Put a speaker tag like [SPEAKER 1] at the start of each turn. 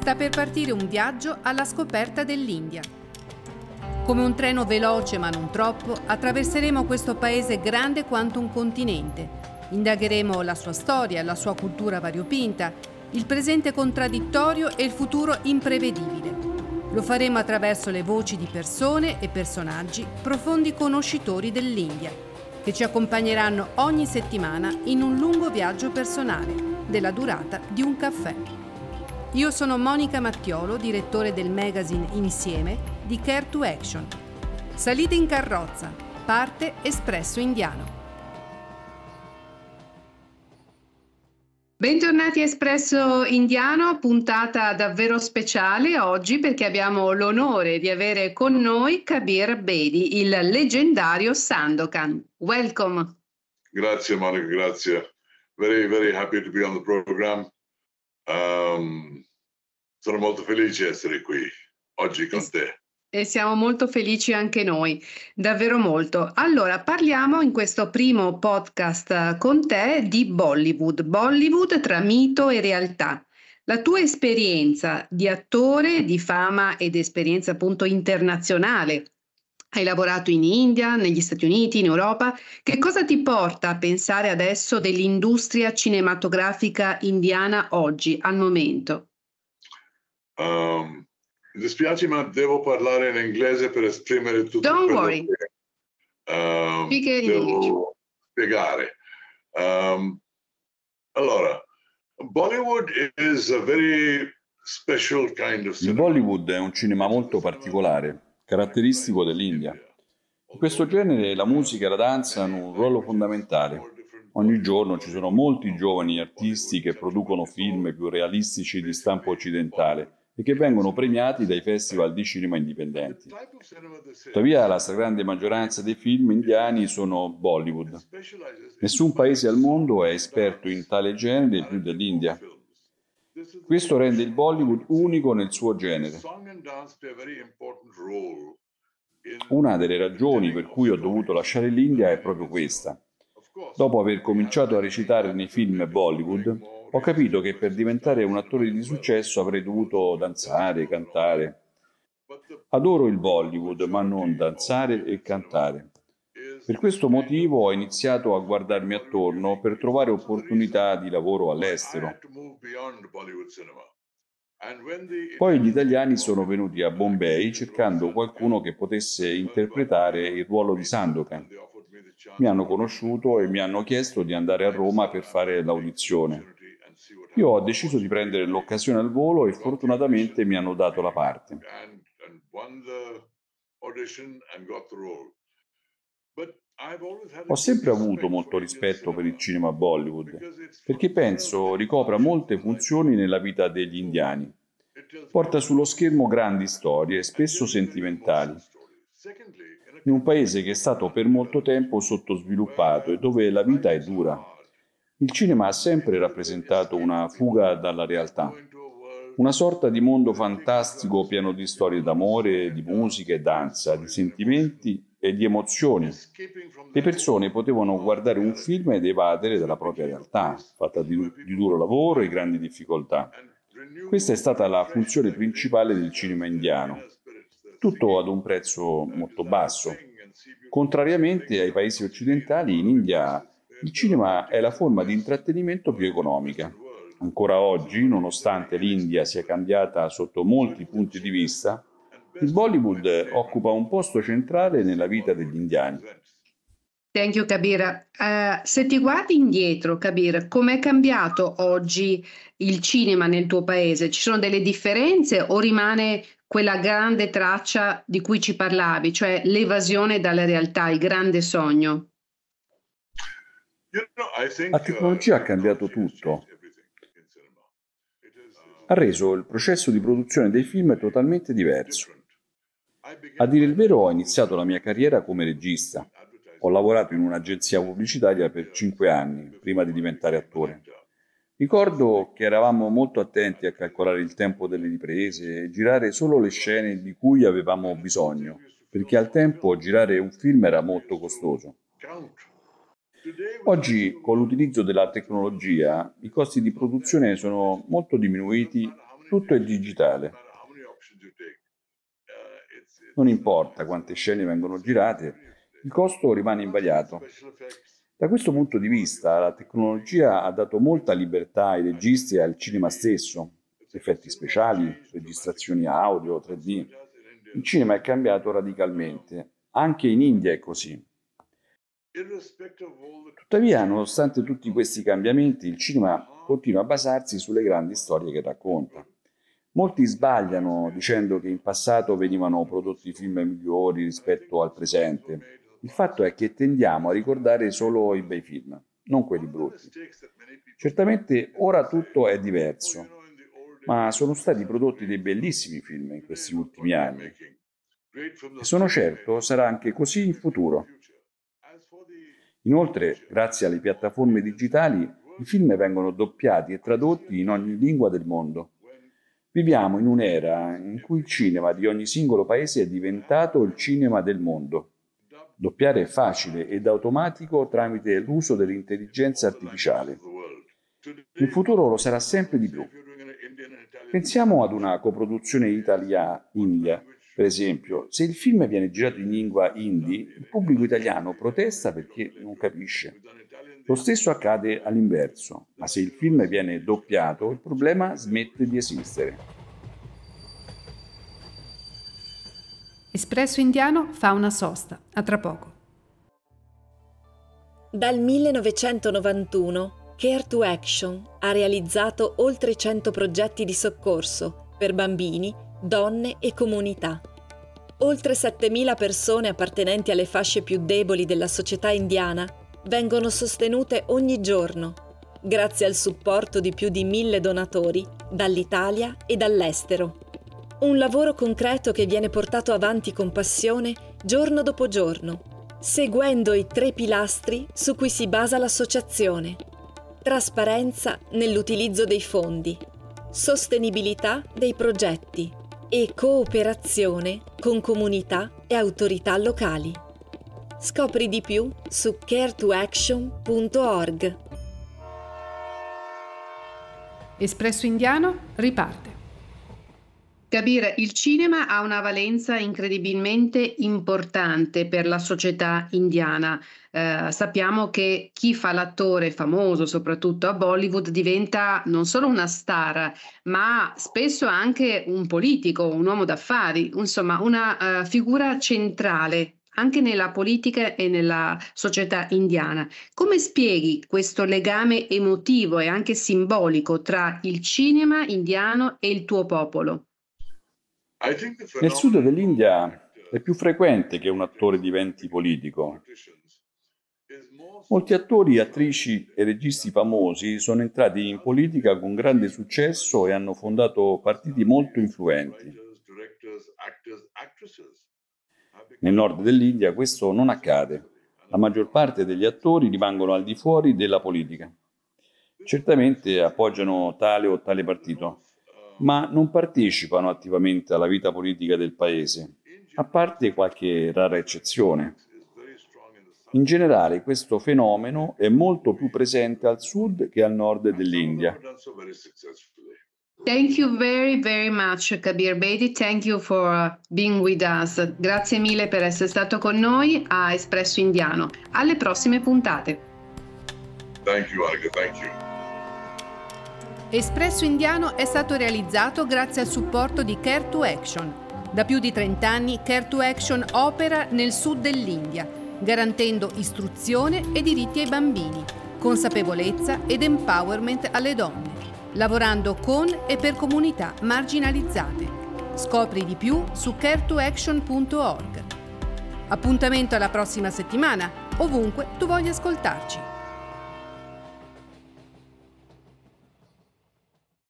[SPEAKER 1] sta per partire un viaggio alla scoperta dell'India. Come un treno veloce ma non troppo, attraverseremo questo paese grande quanto un continente. Indagheremo la sua storia, la sua cultura variopinta, il presente contraddittorio e il futuro imprevedibile. Lo faremo attraverso le voci di persone e personaggi profondi conoscitori dell'India, che ci accompagneranno ogni settimana in un lungo viaggio personale, della durata di un caffè. Io sono Monica Mattiolo, direttore del magazine Insieme di Care to Action. Salite in carrozza, parte Espresso Indiano. Bentornati a Espresso Indiano, puntata davvero speciale oggi perché abbiamo l'onore di avere con noi Kabir Bedi, il leggendario Sandokan. Welcome.
[SPEAKER 2] Grazie Monica, grazie. Very, very happy to be on the program. Um, sono molto felice di essere qui oggi con te.
[SPEAKER 1] E siamo molto felici anche noi, davvero molto. Allora, parliamo in questo primo podcast con te di Bollywood, Bollywood tra mito e realtà. La tua esperienza di attore di fama ed esperienza appunto internazionale. Hai lavorato in India, negli Stati Uniti, in Europa. Che cosa ti porta a pensare adesso dell'industria cinematografica indiana oggi, al momento?
[SPEAKER 2] Um, mi dispiace, ma devo parlare in inglese per esprimere tutto
[SPEAKER 1] Don't worry.
[SPEAKER 2] che um, devo spiegare. Um, allora, Bollywood is a very special kind of
[SPEAKER 3] cinema. Il Bollywood è un cinema molto particolare, caratteristico dell'India. In questo genere la musica e la danza hanno un ruolo fondamentale. Ogni giorno ci sono molti giovani artisti che producono film più realistici di stampo occidentale e che vengono premiati dai festival di cinema indipendenti. Tuttavia la stragrande maggioranza dei film indiani sono Bollywood. Nessun paese al mondo è esperto in tale genere più dell'India. Questo rende il Bollywood unico nel suo genere. Una delle ragioni per cui ho dovuto lasciare l'India è proprio questa. Dopo aver cominciato a recitare nei film Bollywood, ho capito che per diventare un attore di successo avrei dovuto danzare, cantare. Adoro il Bollywood, ma non danzare e cantare. Per questo motivo ho iniziato a guardarmi attorno per trovare opportunità di lavoro all'estero. Poi gli italiani sono venuti a Bombay cercando qualcuno che potesse interpretare il ruolo di Sandokan. Mi hanno conosciuto e mi hanno chiesto di andare a Roma per fare l'audizione. Io ho deciso di prendere l'occasione al volo e fortunatamente mi hanno dato la parte. Ho sempre avuto molto rispetto per il cinema Bollywood, perché penso ricopra molte funzioni nella vita degli indiani. Porta sullo schermo grandi storie, spesso sentimentali, in un paese che è stato per molto tempo sottosviluppato e dove la vita è dura. Il cinema ha sempre rappresentato una fuga dalla realtà, una sorta di mondo fantastico pieno di storie d'amore, di musica e danza, di sentimenti e di emozioni. Le persone potevano guardare un film ed evadere dalla propria realtà, fatta di, di duro lavoro e grandi difficoltà. Questa è stata la funzione principale del cinema indiano, tutto ad un prezzo molto basso. Contrariamente ai paesi occidentali, in India il cinema è la forma di intrattenimento più economica. Ancora oggi, nonostante l'India sia cambiata sotto molti punti di vista, il Bollywood occupa un posto centrale nella vita degli indiani.
[SPEAKER 1] Thank you, Kabir. Uh, se ti guardi indietro, Kabir, com'è cambiato oggi il cinema nel tuo paese? Ci sono delle differenze o rimane quella grande traccia di cui ci parlavi, cioè l'evasione dalla realtà, il grande sogno?
[SPEAKER 3] La tecnologia ha cambiato tutto. Ha reso il processo di produzione dei film totalmente diverso. A dire il vero, ho iniziato la mia carriera come regista. Ho lavorato in un'agenzia pubblicitaria per cinque anni, prima di diventare attore. Ricordo che eravamo molto attenti a calcolare il tempo delle riprese e girare solo le scene di cui avevamo bisogno, perché al tempo girare un film era molto costoso. Oggi, con l'utilizzo della tecnologia, i costi di produzione sono molto diminuiti tutto è digitale. Non importa quante scene vengono girate, il costo rimane invariato. Da questo punto di vista, la tecnologia ha dato molta libertà ai registi e al cinema stesso. Effetti speciali, registrazioni audio, 3D. Il cinema è cambiato radicalmente. Anche in India è così. Tuttavia, nonostante tutti questi cambiamenti, il cinema continua a basarsi sulle grandi storie che racconta. Molti sbagliano dicendo che in passato venivano prodotti film migliori rispetto al presente. Il fatto è che tendiamo a ricordare solo i bei film, non quelli brutti. Certamente ora tutto è diverso, ma sono stati prodotti dei bellissimi film in questi ultimi anni. E sono certo sarà anche così in futuro. Inoltre, grazie alle piattaforme digitali, i film vengono doppiati e tradotti in ogni lingua del mondo. Viviamo in un'era in cui il cinema di ogni singolo paese è diventato il cinema del mondo. Doppiare è facile ed automatico tramite l'uso dell'intelligenza artificiale. In futuro lo sarà sempre di più. Pensiamo ad una coproduzione Italia-India, per esempio. Se il film viene girato in lingua hindi, il pubblico italiano protesta perché non capisce. Lo stesso accade all'inverso, ma se il film viene doppiato, il problema smette di esistere.
[SPEAKER 1] Espresso Indiano fa una sosta. A tra poco.
[SPEAKER 4] Dal 1991 Care to Action ha realizzato oltre 100 progetti di soccorso per bambini, donne e comunità. Oltre 7.000 persone appartenenti alle fasce più deboli della società indiana vengono sostenute ogni giorno, grazie al supporto di più di mille donatori dall'Italia e dall'estero. Un lavoro concreto che viene portato avanti con passione giorno dopo giorno, seguendo i tre pilastri su cui si basa l'associazione. Trasparenza nell'utilizzo dei fondi, sostenibilità dei progetti e cooperazione con comunità e autorità locali. Scopri di più su caretoaction.org.
[SPEAKER 1] Espresso Indiano riparte. Capire, il cinema ha una valenza incredibilmente importante per la società indiana. Eh, sappiamo che chi fa l'attore famoso, soprattutto a Bollywood, diventa non solo una star, ma spesso anche un politico, un uomo d'affari, insomma una uh, figura centrale anche nella politica e nella società indiana. Come spieghi questo legame emotivo e anche simbolico tra il cinema indiano e il tuo popolo?
[SPEAKER 3] Nel sud dell'India è più frequente che un attore diventi politico. Molti attori, attrici e registi famosi sono entrati in politica con grande successo e hanno fondato partiti molto influenti. Nel nord dell'India questo non accade. La maggior parte degli attori rimangono al di fuori della politica. Certamente appoggiano tale o tale partito, ma non partecipano attivamente alla vita politica del paese, a parte qualche rara eccezione. In generale questo fenomeno è molto più presente al sud che al nord dell'India.
[SPEAKER 1] Thank you very very much Kabir Bedi, thank you for being with us. Grazie mille per essere stato con noi a Espresso Indiano. Alle prossime puntate.
[SPEAKER 2] Thank you Arga, thank you.
[SPEAKER 1] Espresso Indiano è stato realizzato grazie al supporto di Care to Action. Da più di 30 anni Care to Action opera nel sud dell'India, garantendo istruzione e diritti ai bambini, consapevolezza ed empowerment alle donne, lavorando con e per comunità marginalizzate. Scopri di più su caretoaction.org. Appuntamento alla prossima settimana, ovunque tu voglia ascoltarci.